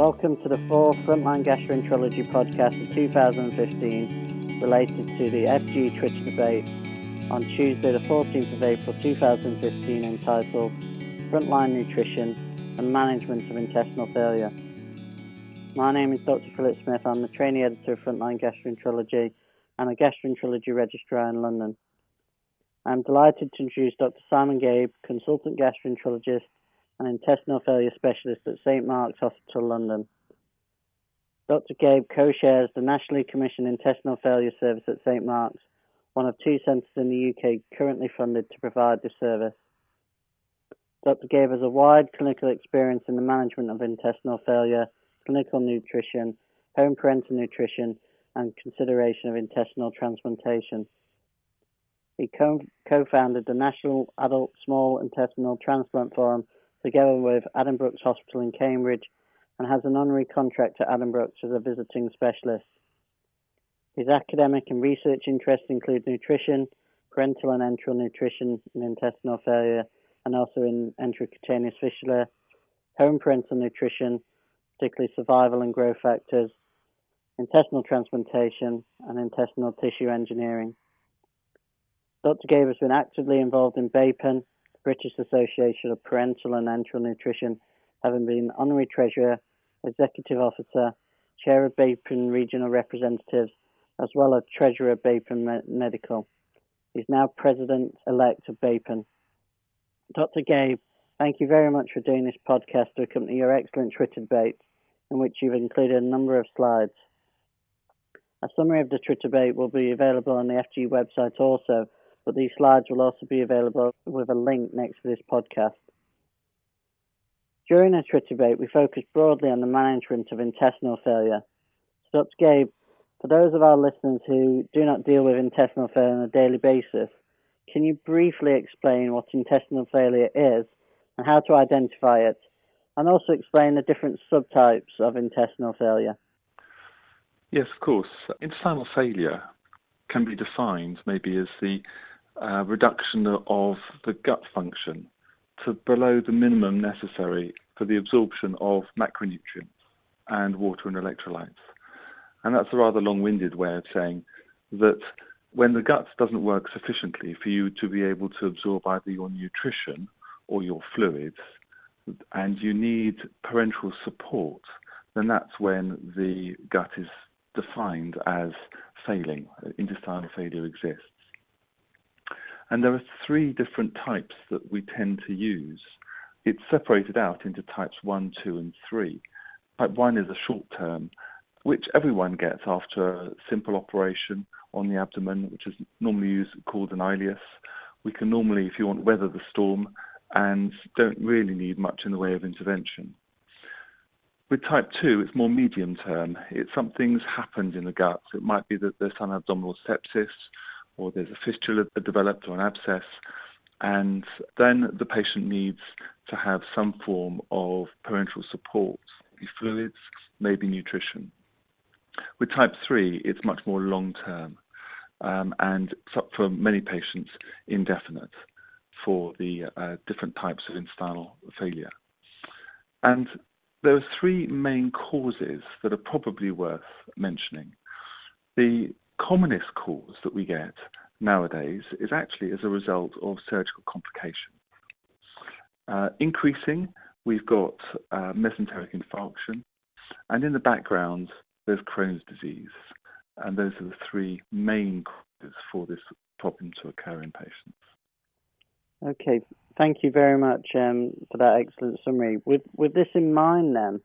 Welcome to the fourth Frontline Gastroenterology podcast of 2015 related to the FG Twitter debate on Tuesday, the 14th of April 2015, entitled Frontline Nutrition and Management of Intestinal Failure. My name is Dr. Philip Smith. I'm the trainee editor of Frontline Gastroenterology and a gastroenterology registrar in London. I'm delighted to introduce Dr. Simon Gabe, consultant gastroenterologist and intestinal failure specialist at St Mark's Hospital, London. Dr. Gabe co chairs the Nationally Commissioned Intestinal Failure Service at St Mark's, one of two centres in the UK currently funded to provide this service. Dr. Gabe has a wide clinical experience in the management of intestinal failure, clinical nutrition, home parenteral nutrition, and consideration of intestinal transplantation. He co founded the National Adult Small Intestinal Transplant Forum together with Addenbrooke's Hospital in Cambridge and has an honorary contract at Addenbrooke's as a visiting specialist. His academic and research interests include nutrition, parenteral and enteral nutrition in intestinal failure, and also in enterocutaneous fistula, home parenteral nutrition, particularly survival and growth factors, intestinal transplantation, and intestinal tissue engineering. Dr. Gabe has been actively involved in BAPEN British Association of Parenteral and Enteral Nutrition, having been honorary treasurer, executive officer, chair of BAPEN regional representatives, as well as treasurer of Medical. He's now president elect of BAPEN. Dr. Gabe, thank you very much for doing this podcast to accompany your excellent Twitter debate, in which you've included a number of slides. A summary of the Twitter debate will be available on the FG website also, but these slides will also be available with a link next to this podcast. During our Twitter debate, we focused broadly on the management of intestinal failure. So, Dr. Gabe, for those of our listeners who do not deal with intestinal failure on a daily basis, can you briefly explain what intestinal failure is and how to identify it, and also explain the different subtypes of intestinal failure? Yes, of course. Intestinal failure can be defined maybe as the uh, reduction of the gut function to below the minimum necessary for the absorption of macronutrients and water and electrolytes. And that's a rather long winded way of saying that when the gut doesn't work sufficiently for you to be able to absorb either your nutrition or your fluids, and you need parenteral support, then that's when the gut is defined as failing, intestinal failure exists. And there are three different types that we tend to use. It's separated out into types 1, 2, and 3. Type 1 is a short term, which everyone gets after a simple operation on the abdomen, which is normally used, called an ileus. We can normally, if you want, weather the storm and don't really need much in the way of intervention. With type 2, it's more medium term. It's something's happened in the gut. It might be that there's some abdominal sepsis or there's a fistula developed or an abscess, and then the patient needs to have some form of parenteral support, maybe fluids, maybe nutrition. With type 3, it's much more long term um, and for many patients, indefinite for the uh, different types of intestinal failure. And there are three main causes that are probably worth mentioning. The commonest cause that we get nowadays is actually as a result of surgical complications. Uh, increasing, we've got uh, mesenteric infarction, and in the background, there's Crohn's disease. And those are the three main causes for this problem to occur in patients. Okay, thank you very much um, for that excellent summary. With with this in mind, then,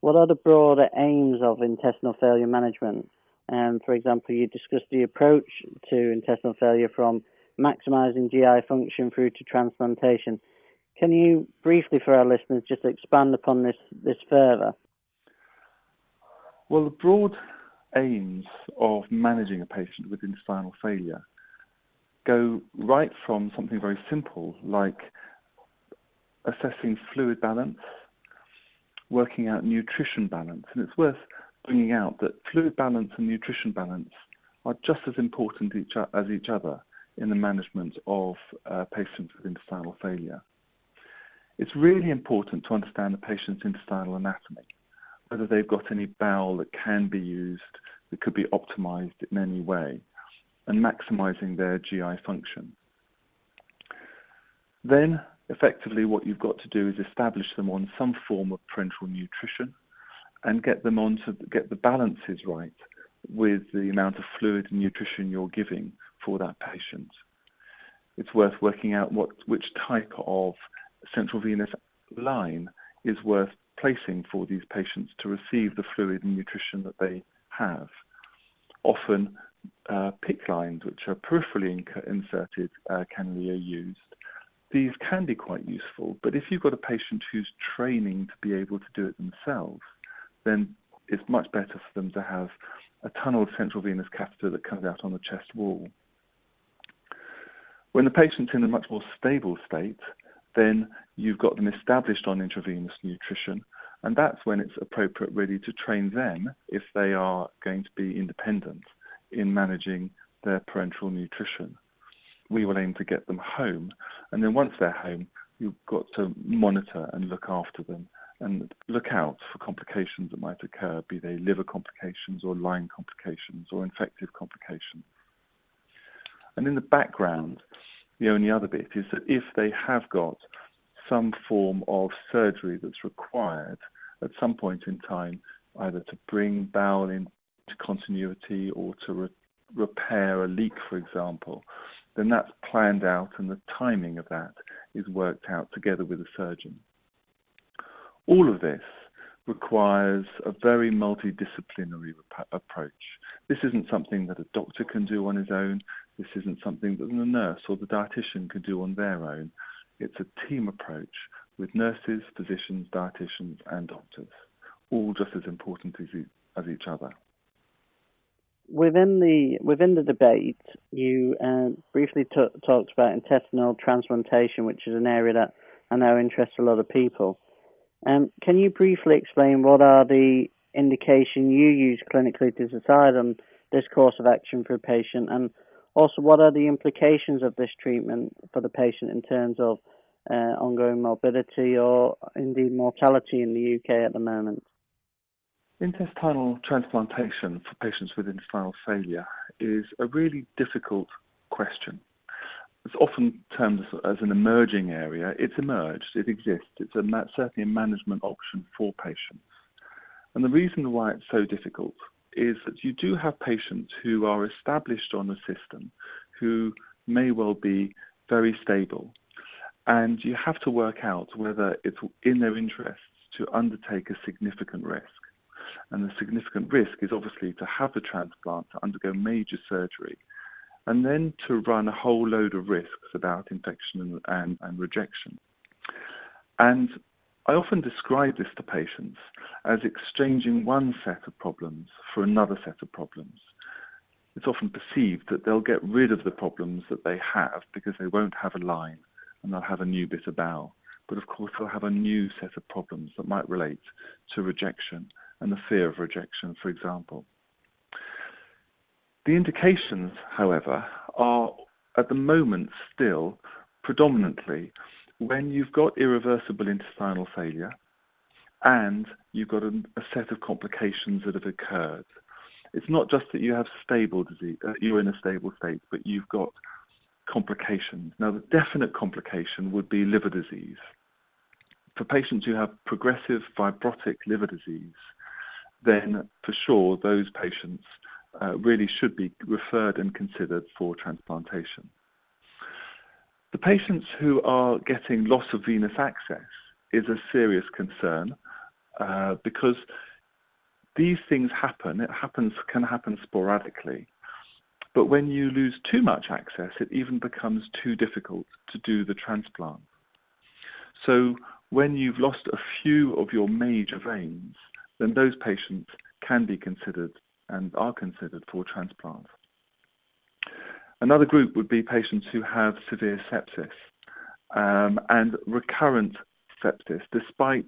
what are the broader aims of intestinal failure management? Um, for example, you discussed the approach to intestinal failure from maximizing GI function through to transplantation. Can you briefly, for our listeners, just expand upon this, this further? Well, the broad aims of managing a patient with intestinal failure go right from something very simple like assessing fluid balance, working out nutrition balance. And it's worth bringing out that fluid balance and nutrition balance are just as important each, as each other in the management of uh, patients with intestinal failure. It's really important to understand the patient's intestinal anatomy. whether they've got any bowel that can be used, that could be optimized in any way, and maximizing their GI function. Then, effectively, what you've got to do is establish them on some form of parenteral nutrition and get them on to get the balances right with the amount of fluid and nutrition you're giving for that patient. It's worth working out what which type of central venous line is worth placing for these patients to receive the fluid and nutrition that they have. Often, uh, PICC lines, which are peripherally inserted uh, are used. These can be quite useful, but if you've got a patient who's training to be able to do it themselves, then it's much better for them to have a tunneled central venous catheter that comes out on the chest wall. When the patient's in a much more stable state, then you've got them established on intravenous nutrition, and that's when it's appropriate really to train them if they are going to be independent in managing their parenteral nutrition. We will aim to get them home, and then once they're home, you've got to monitor and look after them and look out for complications that might occur, be they liver complications or line complications or infective complications. And in the background, the only other bit is that if they have got some form of surgery that's required at some point in time, either to bring bowel into continuity or to re- repair a leak, for example, then that's planned out and the timing of that is worked out together with the surgeon. All of this requires a very multidisciplinary rep- approach. This isn't something that a doctor can do on his own. This isn't something that the nurse or the dietitian can do on their own. It's a team approach with nurses, physicians, dietitians, and doctors, all just as important as, as each other. Within the within the debate, you uh, briefly t- talked about intestinal transplantation, which is an area that I know interests a lot of people. Um, can you briefly explain what are the indication you use clinically to decide on this course of action for a patient, and also what are the implications of this treatment for the patient in terms of uh, ongoing morbidity or indeed mortality in the UK at the moment? Intestinal transplantation for patients with intestinal failure is a really difficult question it's often termed as an emerging area. It's emerged, it exists. It's a, certainly a management option for patients. And the reason why it's so difficult is that you do have patients who are established on the system who may well be very stable. And you have to work out whether it's in their interests to undertake a significant risk. And the significant risk is obviously to have the transplant, to undergo major surgery, and then to run a whole load of risks about infection and, and, and rejection. And I often describe this to patients as exchanging one set of problems for another set of problems. It's often perceived that they'll get rid of the problems that they have because they won't have a line and they'll have a new bit of bowel. But of course, they'll have a new set of problems that might relate to rejection and the fear of rejection, for example. The indications, however, are at the moment still predominantly when you've got irreversible intestinal failure and you've got a, a, set of complications that have occurred. It's not just that you have stable disease, uh, you're in a stable state, but you've got complications. Now, the definite complication would be liver disease. For patients who have progressive fibrotic liver disease, then for sure those patients uh, really should be referred and considered for transplantation. The patients who are getting loss of venous access is a serious concern uh, because these things happen. It happens can happen sporadically, but when you lose too much access, it even becomes too difficult to do the transplant. So when you've lost a few of your major veins, then those patients can be considered and are considered for transplant. Another group would be patients who have severe sepsis um, and recurrent sepsis, despite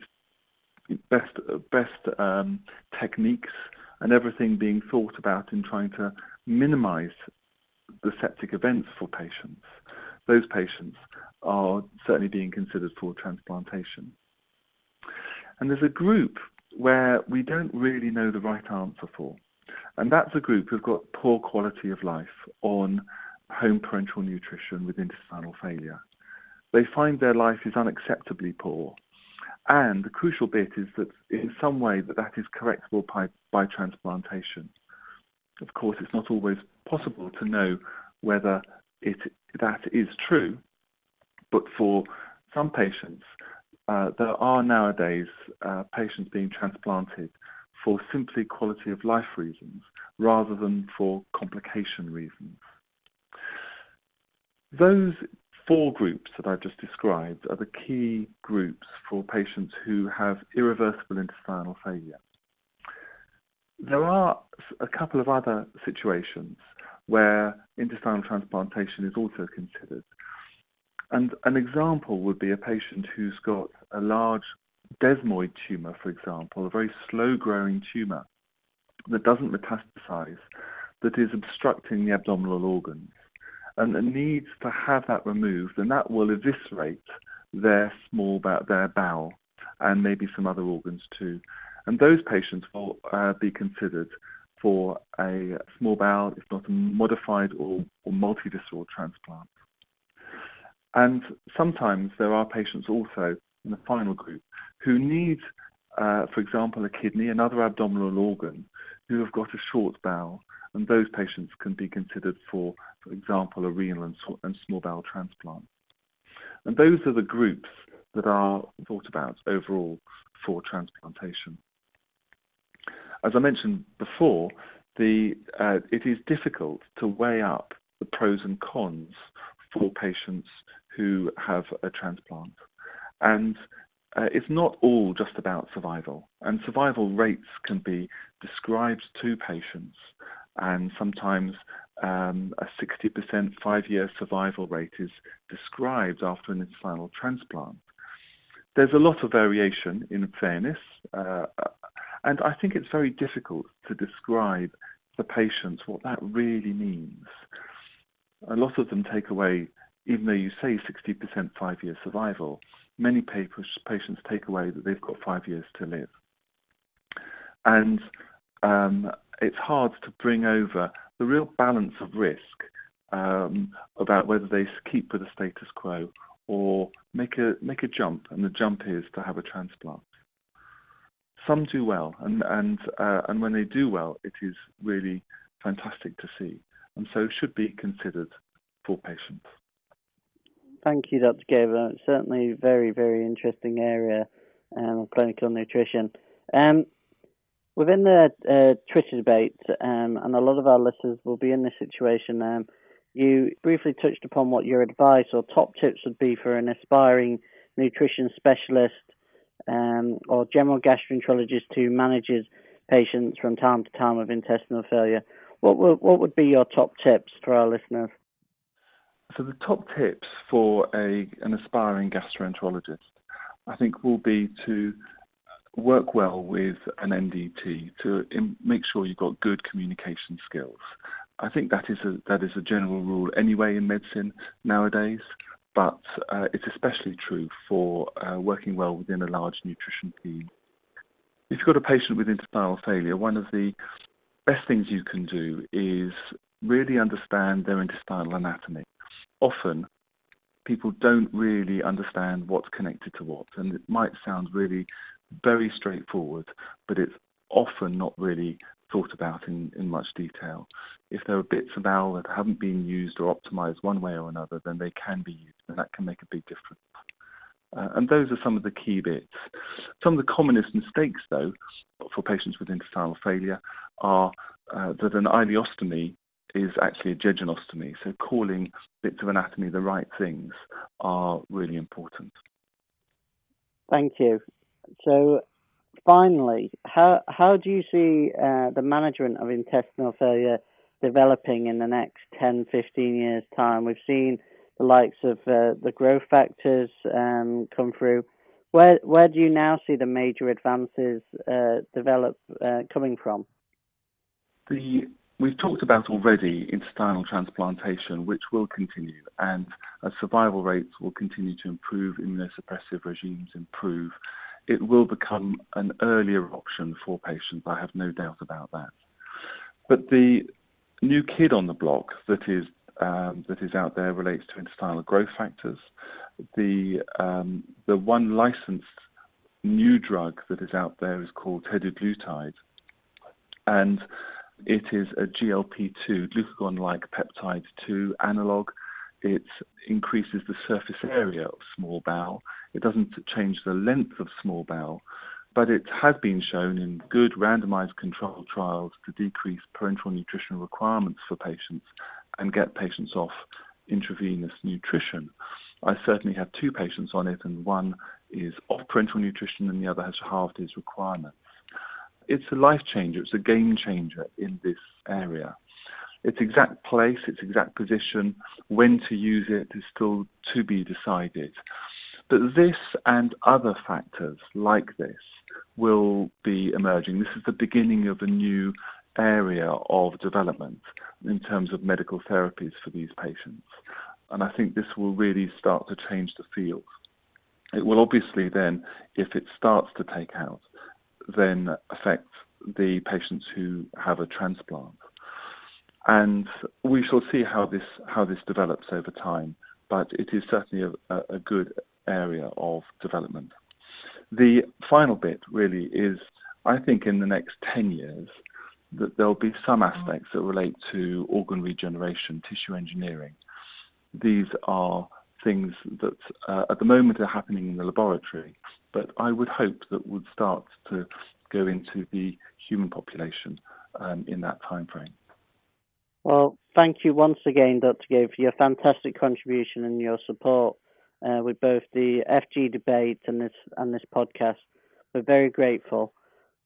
best best um, techniques and everything being thought about in trying to minimize the septic events for patients. Those patients are certainly being considered for transplantation. And there's a group where we don't really know the right answer for. And that's a group who've got poor quality of life on home parenteral nutrition with intestinal failure. They find their life is unacceptably poor. And the crucial bit is that in some way that that is correctable by, by transplantation. Of course, it's not always possible to know whether it, that is true, but for some patients, uh, there are nowadays uh, patients being transplanted for simply quality of life reasons rather than for complication reasons. Those four groups that I've just described are the key groups for patients who have irreversible intestinal failure. There are a couple of other situations where intestinal transplantation is also considered. And an example would be a patient who's got a large desmoid tumor, for example, a very slow growing tumor that doesn't metastasize, that is obstructing the abdominal organs, and that needs to have that removed, and that will eviscerate their small bowel, their bowel, and maybe some other organs too. And those patients will uh, be considered for a small bowel, if not a modified or, or multivisceral transplant. And sometimes there are patients also in the final group who need, uh, for example, a kidney, another abdominal organ, who have got a short bowel, and those patients can be considered for, for example, a renal and, and small bowel transplant. And those are the groups that are thought about overall for transplantation. As I mentioned before, the, uh, it is difficult to weigh up the pros and cons for patients who have a transplant. And uh, it's not all just about survival. And survival rates can be described to patients, and sometimes um, a 60% five year survival rate is described after an intestinal transplant. There's a lot of variation in fairness, uh, and I think it's very difficult to describe the patients what that really means. A lot of them take away, even though you say 60% five year survival, many patients take away that they've got five years to live. And um, it's hard to bring over the real balance of risk um, about whether they keep with the status quo or make a make a jump, and the jump is to have a transplant. Some do well, and and uh, and when they do well, it is really fantastic to see, and so should be considered for patients. Thank you, Dr. Gabriel. It's certainly a very, very interesting area um, of clinical nutrition. Um, within the uh, Twitter debate, um, and a lot of our listeners will be in this situation, um, you briefly touched upon what your advice or top tips would be for an aspiring nutrition specialist um, or general gastroenterologist who manages patients from time to time with intestinal failure. What would, what would be your top tips for our listeners? So the top tips for a an aspiring gastroenterologist, I think, will be to work well with an MDT to make sure you've got good communication skills. I think that is a that is a general rule anyway in medicine nowadays, but uh, it's especially true for uh, working well within a large nutrition team. If you've got a patient with intestinal failure, one of the best things you can do is really understand their intestinal anatomy often people don't really understand what's connected to what. And it might sound really very straightforward, but it's often not really thought about in, in much detail. If there are bits of bowel that haven't been used or optimized one way or another, then they can be used, and that can make a big difference. Uh, and those are some of the key bits. Some of the commonest mistakes, though, for patients with intestinal failure are uh, that an ileostomy is actually a jejunostomy. So calling bits of anatomy the right things are really important. Thank you. So finally, how how do you see uh, the management of intestinal failure developing in the next 10, 15 years' time? We've seen the likes of uh, the growth factors um, come through. Where where do you now see the major advances uh, develop uh, coming from? The We've talked about already intestinal transplantation, which will continue, and as survival rates will continue to improve, immunosuppressive regimes improve, it will become an earlier option for patients. I have no doubt about that. But the new kid on the block that is um, that is out there relates to intestinal growth factors. The um, the one licensed new drug that is out there is called teduglutide, and it is a GLP-2 glucagon-like peptide 2 analog. It increases the surface area of small bowel. It doesn't change the length of small bowel, but it has been shown in good randomized controlled trials to decrease parenteral nutritional requirements for patients and get patients off intravenous nutrition. I certainly have two patients on it, and one is off parenteral nutrition and the other has halved his requirements. It's a life changer, it's a game changer in this area. Its exact place, its exact position, when to use it is still to be decided. But this and other factors like this will be emerging. This is the beginning of a new area of development in terms of medical therapies for these patients. And I think this will really start to change the field. It will obviously then, if it starts to take out, then affect the patients who have a transplant. And we shall see how this how this develops over time, but it is certainly a, a good area of development. The final bit really is, I think, in the next 10 years, that there'll be some aspects that relate to organ regeneration, tissue engineering. These are things that uh, at the moment are happening in the laboratory, but I would hope that would start to go into the human population um, in that time frame. Well, thank you once again, Dr. Gabe, for your fantastic contribution and your support uh, with both the FG debate and this and this podcast. We're very grateful.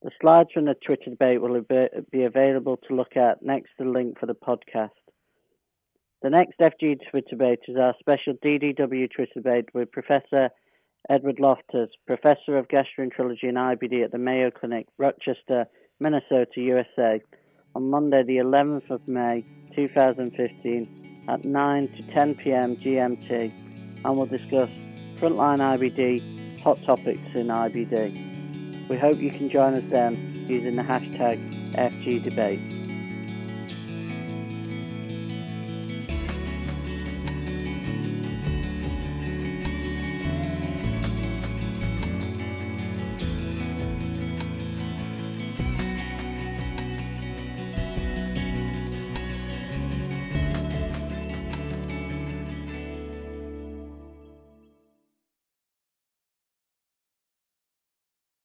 The slides from the Twitter debate will be available to look at next to the link for the podcast. The next FG Twitter debate is our special DDW Twitter debate with Professor Edward Loftus, Professor of Gastroenterology and IBD at the Mayo Clinic, Rochester, Minnesota, USA, on Monday, the 11th of May 2015 at 9 to 10 p.m. GMT and we'll discuss frontline IBD, hot topics in IBD. We hope you can join us then using the hashtag FGDebate.